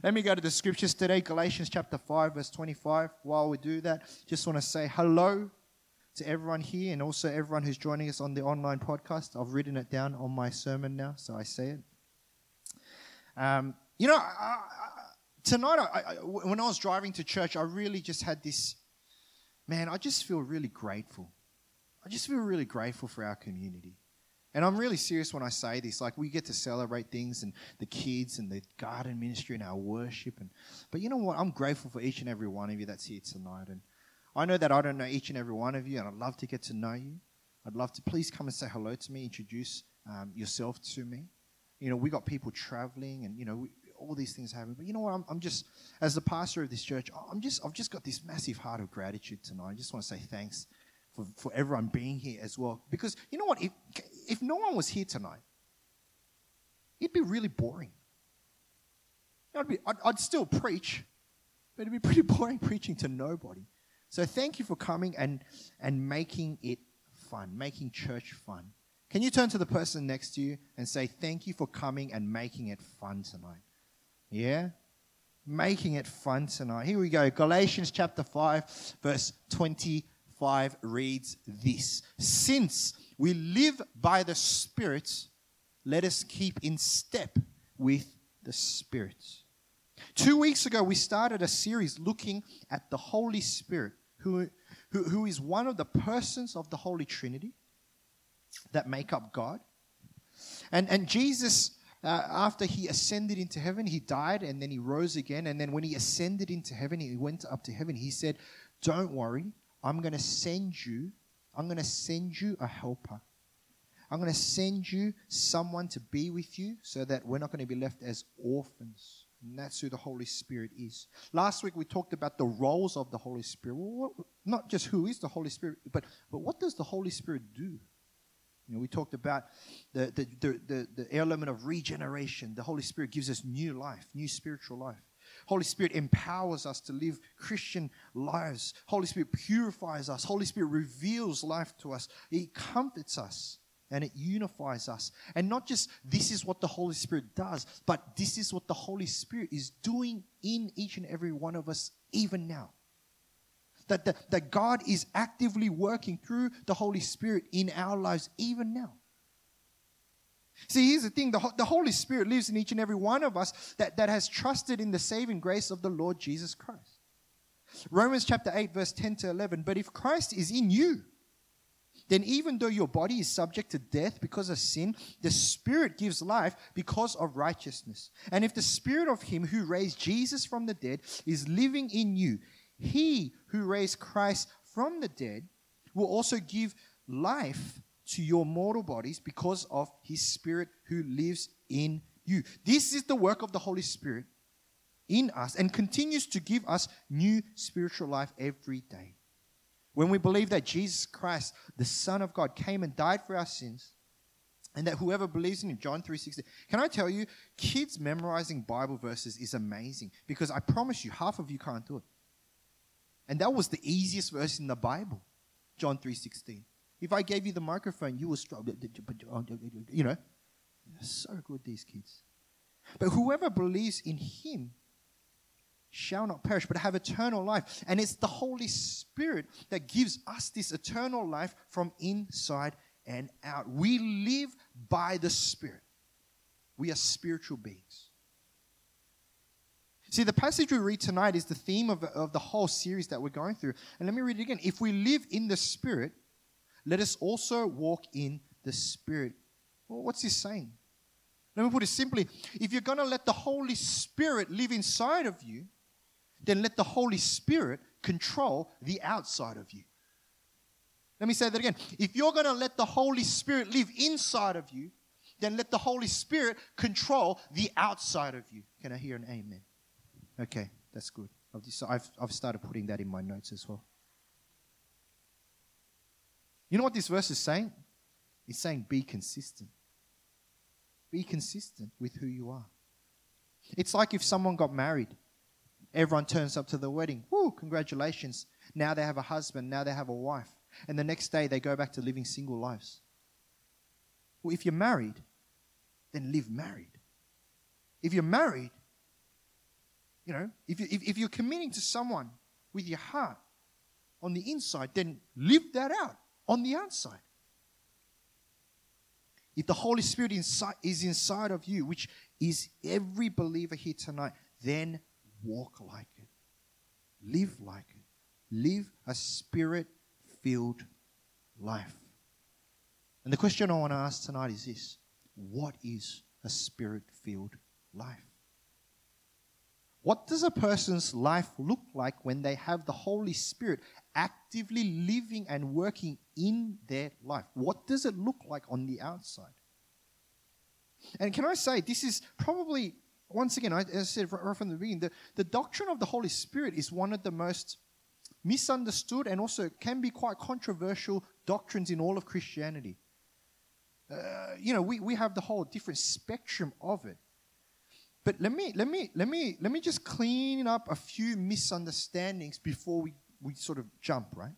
Let me go to the scriptures today, Galatians chapter 5, verse 25. While we do that, just want to say hello to everyone here and also everyone who's joining us on the online podcast. I've written it down on my sermon now, so I say it. Um, you know, I, I, tonight, I, when I was driving to church, I really just had this man, I just feel really grateful. I just feel really grateful for our community. And I'm really serious when I say this. Like we get to celebrate things and the kids and the garden ministry and our worship. And but you know what? I'm grateful for each and every one of you that's here tonight. And I know that I don't know each and every one of you, and I'd love to get to know you. I'd love to please come and say hello to me, introduce um, yourself to me. You know, we got people traveling, and you know, we, all these things happen. But you know what? I'm, I'm, just, as the pastor of this church, I'm just, I've just got this massive heart of gratitude tonight. I just want to say thanks for, for everyone being here as well. Because you know what? If, if no one was here tonight, it'd be really boring. I'd, be, I'd, I'd still preach, but it'd be pretty boring preaching to nobody. So thank you for coming and, and making it fun, making church fun. Can you turn to the person next to you and say, Thank you for coming and making it fun tonight? Yeah? Making it fun tonight. Here we go. Galatians chapter 5, verse 25 reads this Since we live by the Spirit, let us keep in step with the Spirit. Two weeks ago, we started a series looking at the Holy Spirit, who, who, who is one of the persons of the Holy Trinity that make up God. And, and Jesus, uh, after he ascended into heaven, he died and then he rose again. And then when he ascended into heaven, he went up to heaven. He said, Don't worry, I'm going to send you, I'm going to send you a helper. I'm going to send you someone to be with you so that we're not going to be left as orphans. And that's who the Holy Spirit is. Last week we talked about the roles of the Holy Spirit. Well, what, not just who is the Holy Spirit, but, but what does the Holy Spirit do? You know, we talked about the, the, the, the, the element of regeneration. The Holy Spirit gives us new life, new spiritual life. Holy Spirit empowers us to live Christian lives. Holy Spirit purifies us. Holy Spirit reveals life to us. He comforts us and it unifies us. And not just this is what the Holy Spirit does, but this is what the Holy Spirit is doing in each and every one of us even now that, that, that God is actively working through the Holy Spirit in our lives even now. See, here's the thing the, the Holy Spirit lives in each and every one of us that, that has trusted in the saving grace of the Lord Jesus Christ. Romans chapter 8, verse 10 to 11. But if Christ is in you, then even though your body is subject to death because of sin, the Spirit gives life because of righteousness. And if the Spirit of Him who raised Jesus from the dead is living in you, he who raised Christ from the dead will also give life to your mortal bodies because of his Spirit who lives in you. This is the work of the Holy Spirit in us and continues to give us new spiritual life every day. When we believe that Jesus Christ, the Son of God, came and died for our sins, and that whoever believes in him, John 3:16. Can I tell you, kids memorizing Bible verses is amazing because I promise you, half of you can't do it. And that was the easiest verse in the Bible, John 3.16. If I gave you the microphone, you would struggle. Uh, you know, so good, these kids. But whoever believes in him shall not perish, but have eternal life. And it's the Holy Spirit that gives us this eternal life from inside and out. We live by the Spirit. We are spiritual beings. See, the passage we read tonight is the theme of, of the whole series that we're going through. And let me read it again. If we live in the Spirit, let us also walk in the Spirit. Well, what's he saying? Let me put it simply. If you're going to let the Holy Spirit live inside of you, then let the Holy Spirit control the outside of you. Let me say that again. If you're going to let the Holy Spirit live inside of you, then let the Holy Spirit control the outside of you. Can I hear an amen? Okay, that's good. I've, I've, I've started putting that in my notes as well. You know what this verse is saying? It's saying be consistent. Be consistent with who you are. It's like if someone got married. Everyone turns up to the wedding. Woo, congratulations. Now they have a husband, now they have a wife. And the next day they go back to living single lives. Well, if you're married, then live married. If you're married, you know, if, you, if, if you're committing to someone with your heart on the inside, then live that out on the outside. If the Holy Spirit inside, is inside of you, which is every believer here tonight, then walk like it. Live like it. Live a spirit filled life. And the question I want to ask tonight is this What is a spirit filled life? What does a person's life look like when they have the Holy Spirit actively living and working in their life? What does it look like on the outside? And can I say, this is probably, once again, as I said right from the beginning, the, the doctrine of the Holy Spirit is one of the most misunderstood and also can be quite controversial doctrines in all of Christianity. Uh, you know, we, we have the whole different spectrum of it. But let me let me let me let me just clean up a few misunderstandings before we, we sort of jump, right?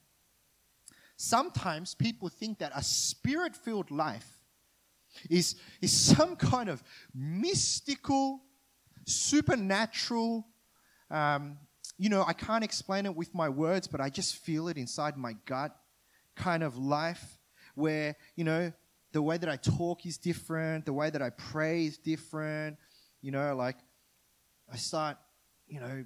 Sometimes people think that a spirit-filled life is, is some kind of mystical, supernatural, um, you know, I can't explain it with my words, but I just feel it inside my gut kind of life where, you know, the way that I talk is different, the way that I pray is different. You know, like I start, you know,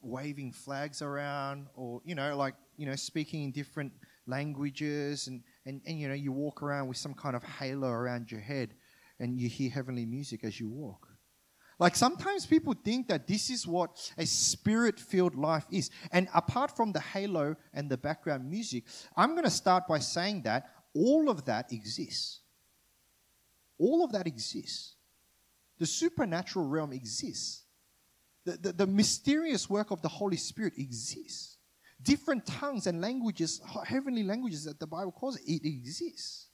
waving flags around or, you know, like, you know, speaking in different languages and, and, and, you know, you walk around with some kind of halo around your head and you hear heavenly music as you walk. Like sometimes people think that this is what a spirit filled life is. And apart from the halo and the background music, I'm going to start by saying that all of that exists. All of that exists. The supernatural realm exists. The, the, the, mysterious work of the Holy Spirit exists. Different tongues and languages, heavenly languages that the Bible calls it, it exists.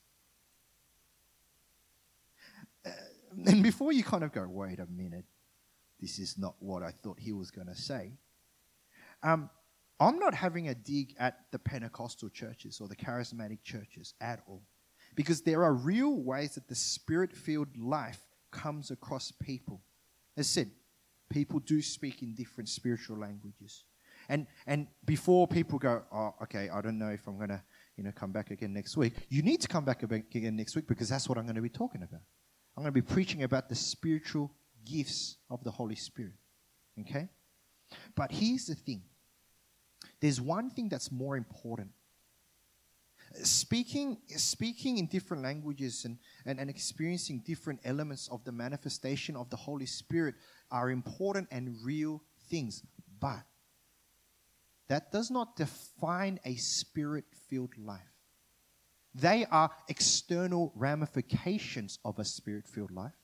Uh, and before you kind of go, wait a minute, this is not what I thought he was going to say. Um, I'm not having a dig at the Pentecostal churches or the charismatic churches at all. Because there are real ways that the spirit filled life comes across people. As said, people do speak in different spiritual languages. And, and before people go, oh, okay, I don't know if I'm going to you know, come back again next week, you need to come back again next week because that's what I'm going to be talking about. I'm going to be preaching about the spiritual gifts of the Holy Spirit. Okay? But here's the thing there's one thing that's more important speaking, speaking in different languages and, and, and experiencing different elements of the manifestation of the Holy Spirit are important and real things. But that does not define a spirit filled life. They are external ramifications of a spirit filled life.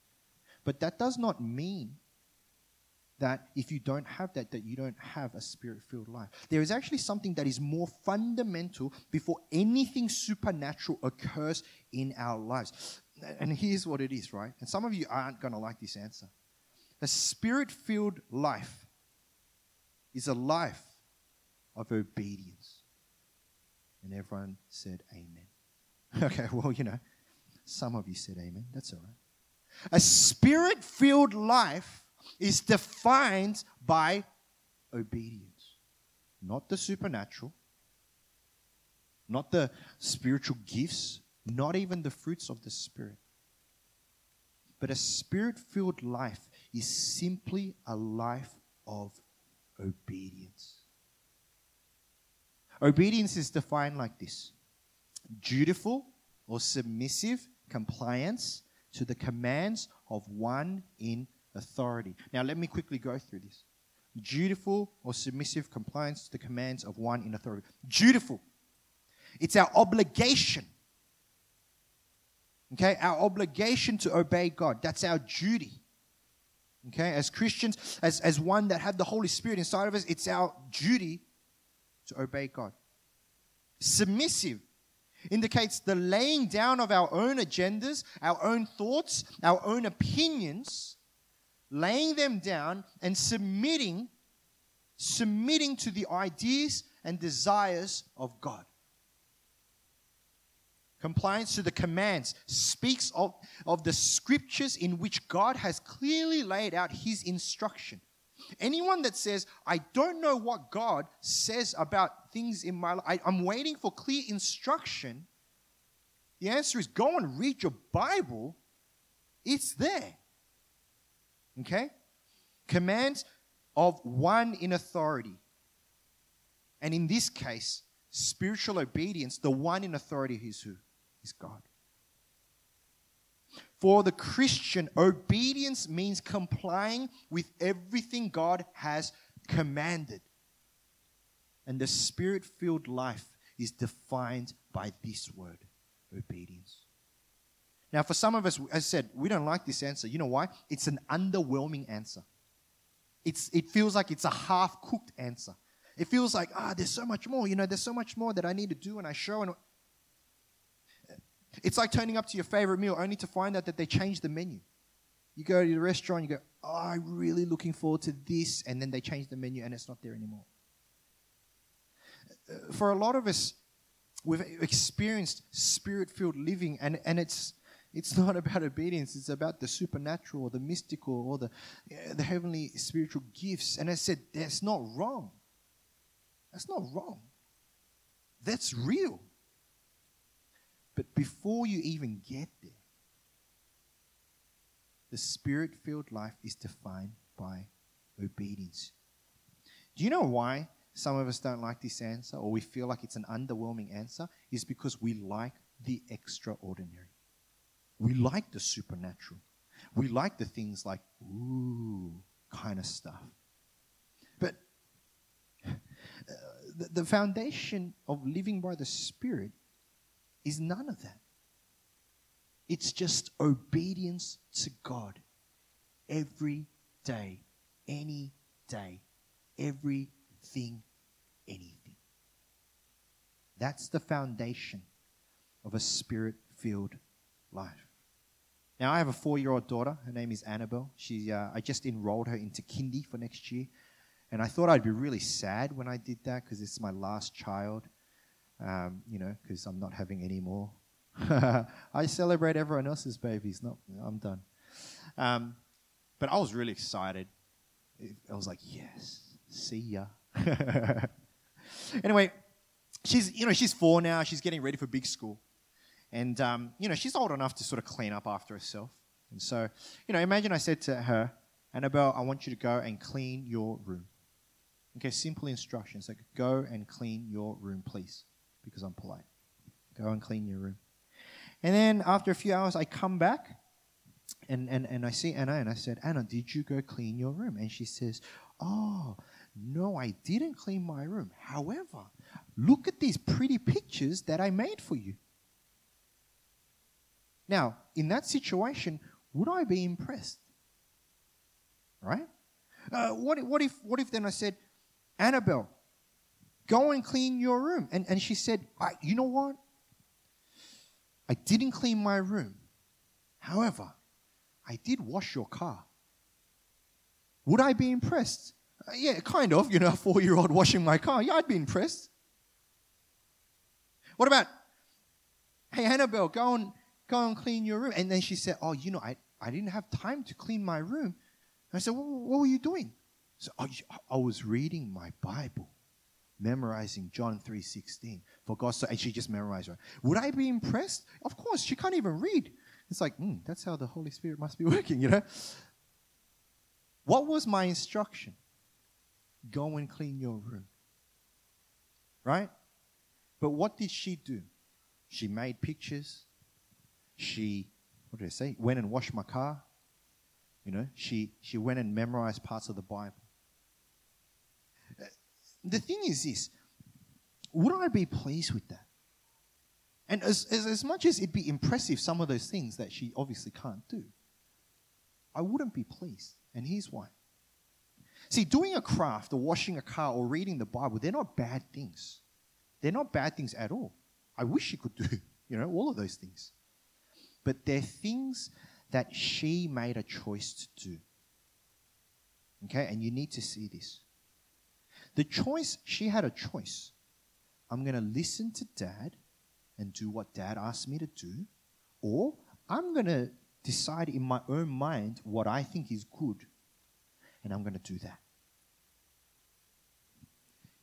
But that does not mean that if you don't have that, that you don't have a spirit filled life. There is actually something that is more fundamental before anything supernatural occurs in our lives. And here's what it is, right? And some of you aren't going to like this answer. A spirit filled life is a life of obedience. And everyone said, Amen. Okay, well, you know, some of you said Amen. That's all right. A spirit filled life is defined by obedience, not the supernatural, not the spiritual gifts, not even the fruits of the Spirit. But a spirit filled life is simply a life of obedience. Obedience is defined like this dutiful or submissive compliance to the commands of one in authority. Now, let me quickly go through this. Dutiful or submissive compliance to the commands of one in authority. Dutiful. It's our obligation. Okay, our obligation to obey God. That's our duty. Okay, as Christians, as, as one that have the Holy Spirit inside of us, it's our duty to obey God. Submissive indicates the laying down of our own agendas, our own thoughts, our own opinions laying them down and submitting submitting to the ideas and desires of God. Compliance to the commands speaks of, of the scriptures in which God has clearly laid out his instruction. Anyone that says, I don't know what God says about things in my life, I, I'm waiting for clear instruction, the answer is go and read your Bible. It's there. Okay? Commands of one in authority. And in this case, spiritual obedience, the one in authority is who? Is God. For the Christian, obedience means complying with everything God has commanded. And the spirit filled life is defined by this word obedience. Now, for some of us, as I said, we don't like this answer. You know why? It's an underwhelming answer. It's, it feels like it's a half cooked answer. It feels like, ah, there's so much more. You know, there's so much more that I need to do and I show. And it's like turning up to your favorite meal only to find out that they changed the menu. You go to the restaurant, you go, oh, I'm really looking forward to this, and then they change the menu and it's not there anymore. Uh, for a lot of us, we've experienced spirit filled living, and, and it's, it's not about obedience, it's about the supernatural or the mystical or the, the heavenly spiritual gifts. And I said, that's not wrong. That's not wrong. That's real. But before you even get there, the spirit filled life is defined by obedience. Do you know why some of us don't like this answer or we feel like it's an underwhelming answer? Is because we like the extraordinary. We like the supernatural. We like the things like, ooh, kind of stuff. But uh, the, the foundation of living by the Spirit is none of that. It's just obedience to God every day, any day, everything, anything. That's the foundation of a spirit filled life. Now, I have a four year old daughter. Her name is Annabelle. She, uh, I just enrolled her into kindy for next year. And I thought I'd be really sad when I did that because it's my last child um, you know, because I'm not having any more. I celebrate everyone else's babies. No, I'm done. Um, but I was really excited. I was like, yes, see ya. anyway, she's you know she's four now. She's getting ready for big school, and um, you know she's old enough to sort of clean up after herself. And so, you know, imagine I said to her, Annabelle, I want you to go and clean your room. Okay, simple instructions like go and clean your room, please because I'm polite. Go and clean your room. And then after a few hours, I come back and, and, and I see Anna and I said, Anna, did you go clean your room? And she says, Oh, no, I didn't clean my room. However, look at these pretty pictures that I made for you. Now, in that situation, would I be impressed? Right? Uh, what, what, if, what if then I said, Annabelle, Go and clean your room. And, and she said, You know what? I didn't clean my room. However, I did wash your car. Would I be impressed? Uh, yeah, kind of. You know, a four year old washing my car. Yeah, I'd be impressed. What about, hey, Annabelle, go and, go and clean your room? And then she said, Oh, you know, I, I didn't have time to clean my room. I said, well, What were you doing? So, oh, I was reading my Bible memorizing John 3.16. For God so, and she just memorized it. Would I be impressed? Of course, she can't even read. It's like, mm, that's how the Holy Spirit must be working, you know? What was my instruction? Go and clean your room. Right? But what did she do? She made pictures. She, what did I say? Went and washed my car. You know, she, she went and memorized parts of the Bible uh, the thing is this would I be pleased with that? And as, as, as much as it'd be impressive, some of those things that she obviously can't do, I wouldn't be pleased. And here's why. See, doing a craft or washing a car or reading the Bible, they're not bad things. They're not bad things at all. I wish she could do, you know, all of those things. But they're things that she made a choice to do. Okay, and you need to see this. The choice, she had a choice. I'm going to listen to dad and do what dad asked me to do, or I'm going to decide in my own mind what I think is good, and I'm going to do that.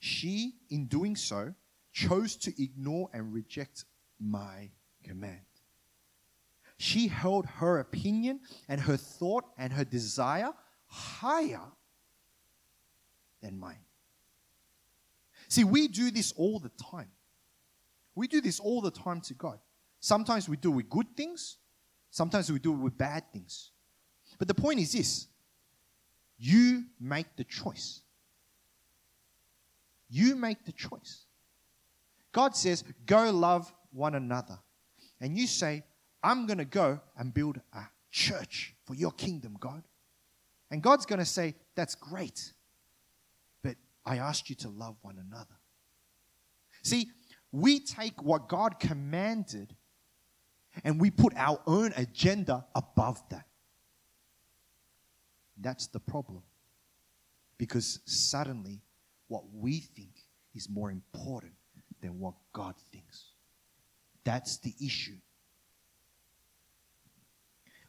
she, in doing so, chose to ignore and reject my command. She held her opinion and her thought and her desire higher than mine. See, we do this all the time. We do this all the time to God. Sometimes we do it with good things, sometimes we do it with bad things. But the point is this you make the choice. You make the choice. God says, go love one another. And you say, I'm going to go and build a church for your kingdom, God. And God's going to say, that's great. But I asked you to love one another. See, we take what God commanded and we put our own agenda above that. That's the problem. Because suddenly, what we think is more important than what God thinks. That's the issue.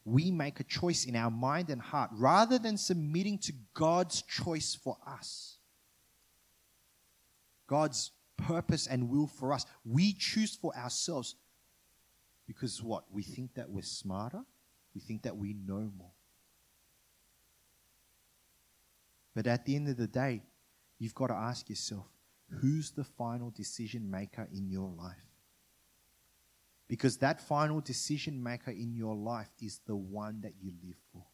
We make a choice in our mind and heart rather than submitting to God's choice for us. God's purpose and will for us. We choose for ourselves because what? We think that we're smarter, we think that we know more. But at the end of the day, you've got to ask yourself who's the final decision maker in your life? Because that final decision maker in your life is the one that you live for.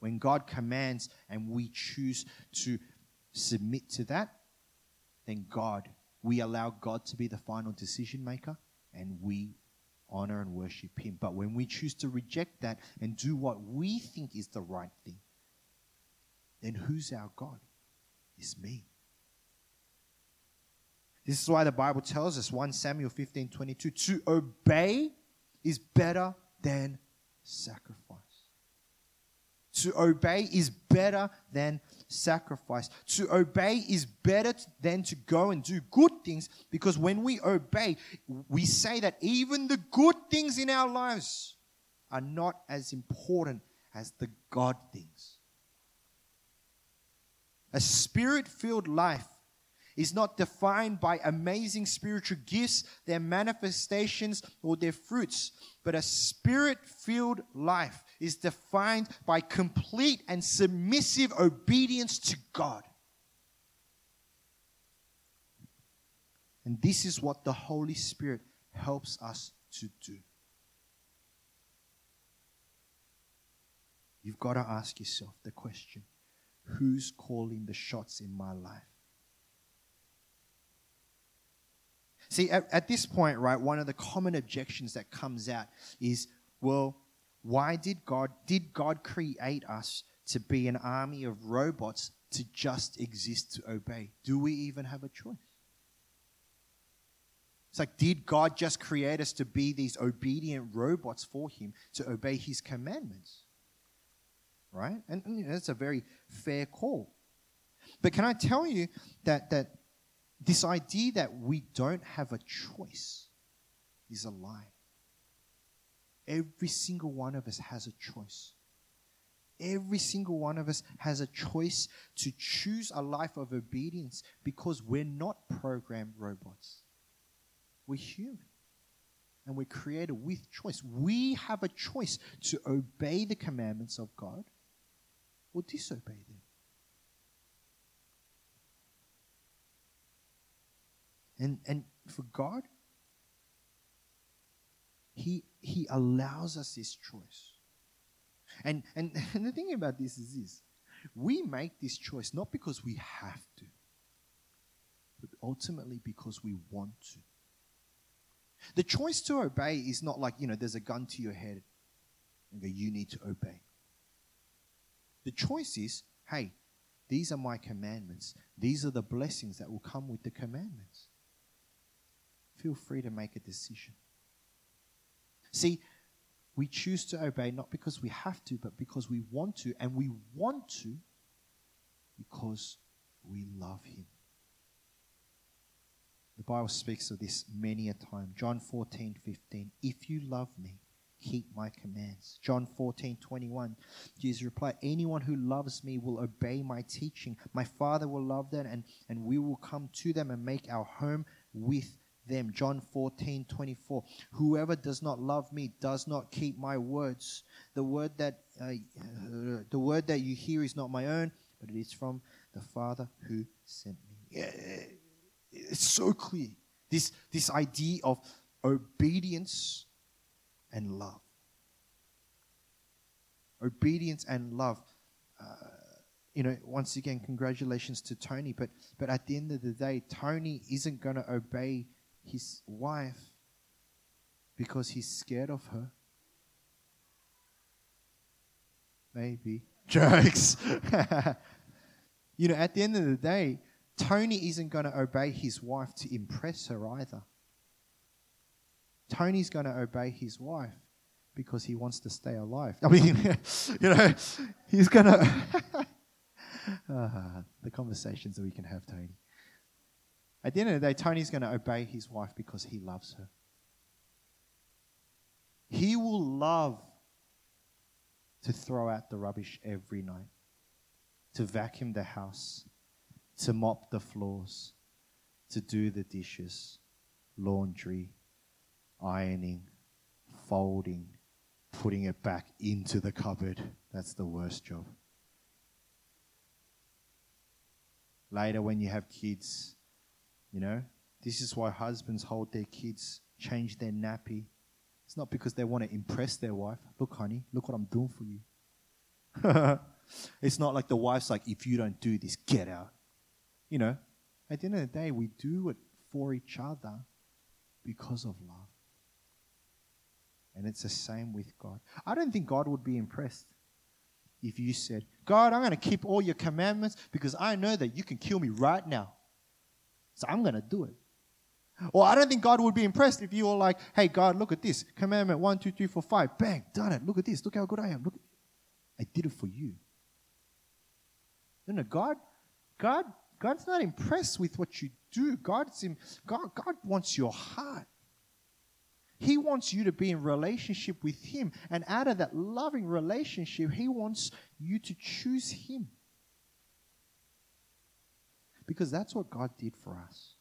When God commands and we choose to submit to that, then God, we allow God to be the final decision maker and we honor and worship Him. But when we choose to reject that and do what we think is the right thing, then who's our God? It's me. This is why the Bible tells us 1 Samuel 15 22 to obey is better than sacrifice. To obey is better than sacrifice. To obey is better than to go and do good things because when we obey, we say that even the good things in our lives are not as important as the God things. A spirit filled life is not defined by amazing spiritual gifts, their manifestations, or their fruits, but a spirit filled life is defined by complete and submissive obedience to God. And this is what the Holy Spirit helps us to do. You've got to ask yourself the question who's calling the shots in my life? See, at, at this point, right, one of the common objections that comes out is, well, why did God did God create us to be an army of robots to just exist to obey? Do we even have a choice? It's like, did God just create us to be these obedient robots for Him to obey His commandments? Right? And, and you know, that's a very fair call. But can I tell you that, that this idea that we don't have a choice is a lie. Every single one of us has a choice. Every single one of us has a choice to choose a life of obedience because we're not programmed robots. We're human. And we're created with choice. We have a choice to obey the commandments of God or disobey them. And, and for God, he, he allows us this choice. And, and, and the thing about this is this we make this choice not because we have to, but ultimately because we want to. The choice to obey is not like, you know, there's a gun to your head and go, you need to obey. The choice is, hey, these are my commandments. These are the blessings that will come with the commandments feel free to make a decision. See, we choose to obey not because we have to, but because we want to, and we want to because we love Him. The Bible speaks of this many a time. John 14, 15. If you love me, keep my commands. John 14, 21. Jesus replied, Anyone who loves me will obey my teaching. My Father will love them, and, and we will come to them and make our home with them. John 14, 24. Whoever does not love me does not keep my words. The word that uh, uh, the word that you hear is not my own, but it is from the Father who sent me. Yeah, it's so clear. This, this idea of obedience and love. Obedience and love. Uh, you know, once again, congratulations to Tony. But but at the end of the day, Tony isn't going to obey his wife because he's scared of her. Maybe jokes. you know, at the end of the day, Tony isn't going to obey his wife to impress her either. Tony's going to obey his wife because he wants to stay alive. I mean, you know, he's going to. uh, the conversations that we can have, Tony. At the end of the day, Tony's going to obey his wife because he loves her. He will love to throw out the rubbish every night, to vacuum the house, to mop the floors, to do the dishes, laundry, ironing, folding, putting it back into the cupboard. That's the worst job. Later, when you have kids, you know, this is why husbands hold their kids, change their nappy. It's not because they want to impress their wife. Look, honey, look what I'm doing for you. it's not like the wife's like, if you don't do this, get out. You know, at the end of the day, we do it for each other because of love. And it's the same with God. I don't think God would be impressed if you said, God, I'm going to keep all your commandments because I know that you can kill me right now. So I'm going to do it. Or I don't think God would be impressed if you were like, hey, God, look at this. Commandment one, two, three, four, five. Bang, done it. Look at this. Look how good I am. Look, I did it for you. No, no, God, God, God's not impressed with what you do. God's in, God, God wants your heart. He wants you to be in relationship with Him. And out of that loving relationship, He wants you to choose Him. Because that's what God did for us.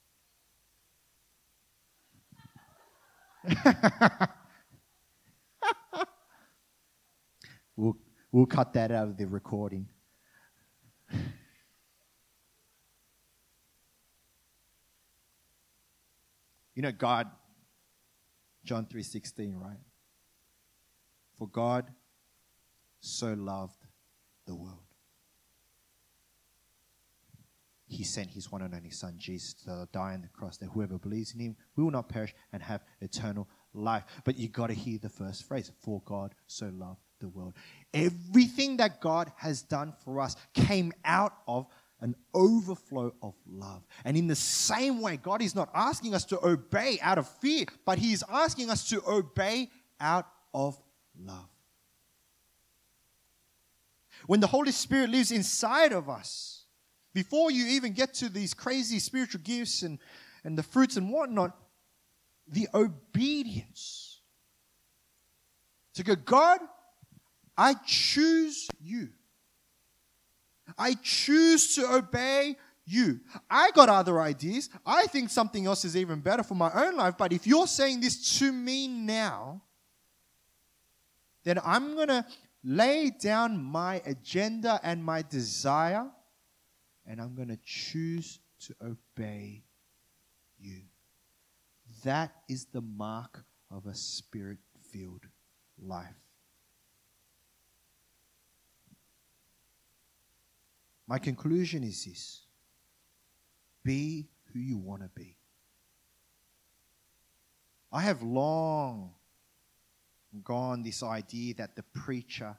we'll, we'll cut that out of the recording. You know, God John 3:16, right? For God so loved the world. He sent his one and only son Jesus to die on the cross that whoever believes in him will not perish and have eternal life. But you got to hear the first phrase, for God so loved the world. Everything that God has done for us came out of an overflow of love. And in the same way, God is not asking us to obey out of fear, but He is asking us to obey out of love. When the Holy Spirit lives inside of us, before you even get to these crazy spiritual gifts and, and the fruits and whatnot, the obedience to go, God, I choose you. I choose to obey you. I got other ideas. I think something else is even better for my own life. But if you're saying this to me now, then I'm going to lay down my agenda and my desire, and I'm going to choose to obey you. That is the mark of a spirit filled life. My conclusion is this be who you want to be. I have long gone this idea that the preacher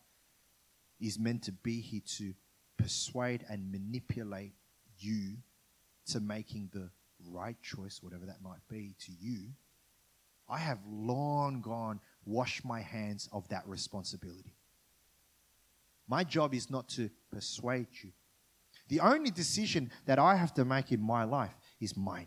is meant to be here to persuade and manipulate you to making the right choice, whatever that might be to you. I have long gone, wash my hands of that responsibility. My job is not to persuade you, the only decision that I have to make in my life is mine.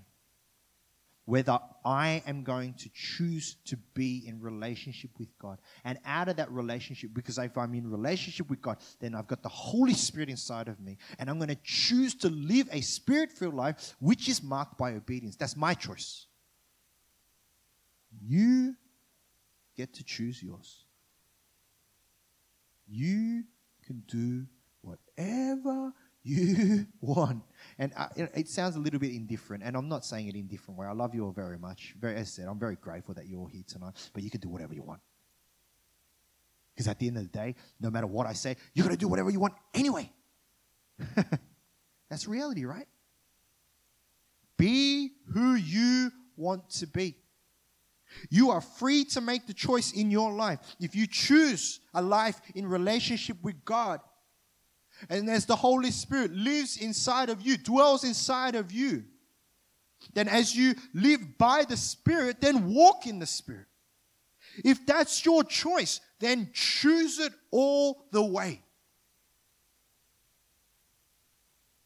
Whether I am going to choose to be in relationship with God. And out of that relationship, because if I'm in relationship with God, then I've got the Holy Spirit inside of me. And I'm going to choose to live a spirit filled life, which is marked by obedience. That's my choice. You get to choose yours. You can do whatever you want. And uh, it sounds a little bit indifferent, and I'm not saying it in different way. I love you all very much. Very, as I said, I'm very grateful that you're all here tonight, but you can do whatever you want. Because at the end of the day, no matter what I say, you're going to do whatever you want anyway. That's reality, right? Be who you want to be. You are free to make the choice in your life. If you choose a life in relationship with God, and as the Holy Spirit lives inside of you, dwells inside of you, then as you live by the Spirit, then walk in the Spirit. If that's your choice, then choose it all the way.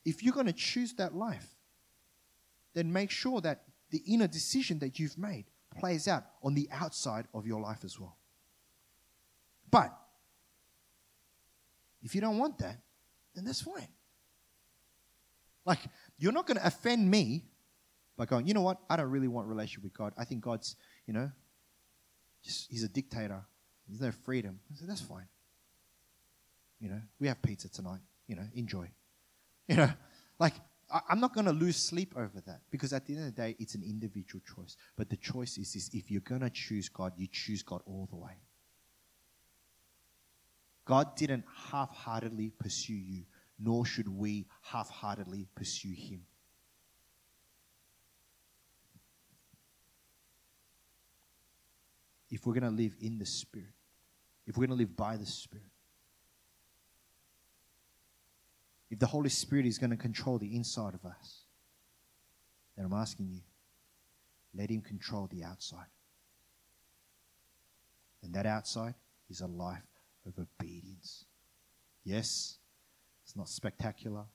If you're going to choose that life, then make sure that the inner decision that you've made plays out on the outside of your life as well. But if you don't want that, then that's fine. Like, you're not going to offend me by going, you know what? I don't really want relationship with God. I think God's, you know, just, he's a dictator. There's no freedom. I said, that's fine. You know, we have pizza tonight. You know, enjoy. You know, like, I, I'm not going to lose sleep over that because at the end of the day, it's an individual choice. But the choice is this if you're going to choose God, you choose God all the way. God didn't half heartedly pursue you, nor should we half heartedly pursue Him. If we're going to live in the Spirit, if we're going to live by the Spirit, if the Holy Spirit is going to control the inside of us, then I'm asking you, let Him control the outside. And that outside is a life of obedience. Yes, it's not spectacular.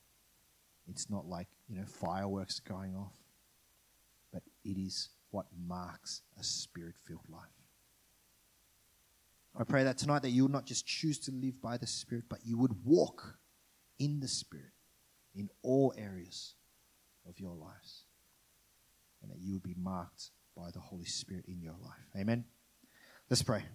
It's not like, you know, fireworks going off. But it is what marks a spirit filled life. I pray that tonight that you would not just choose to live by the Spirit, but you would walk in the Spirit in all areas of your lives. And that you would be marked by the Holy Spirit in your life. Amen. Let's pray.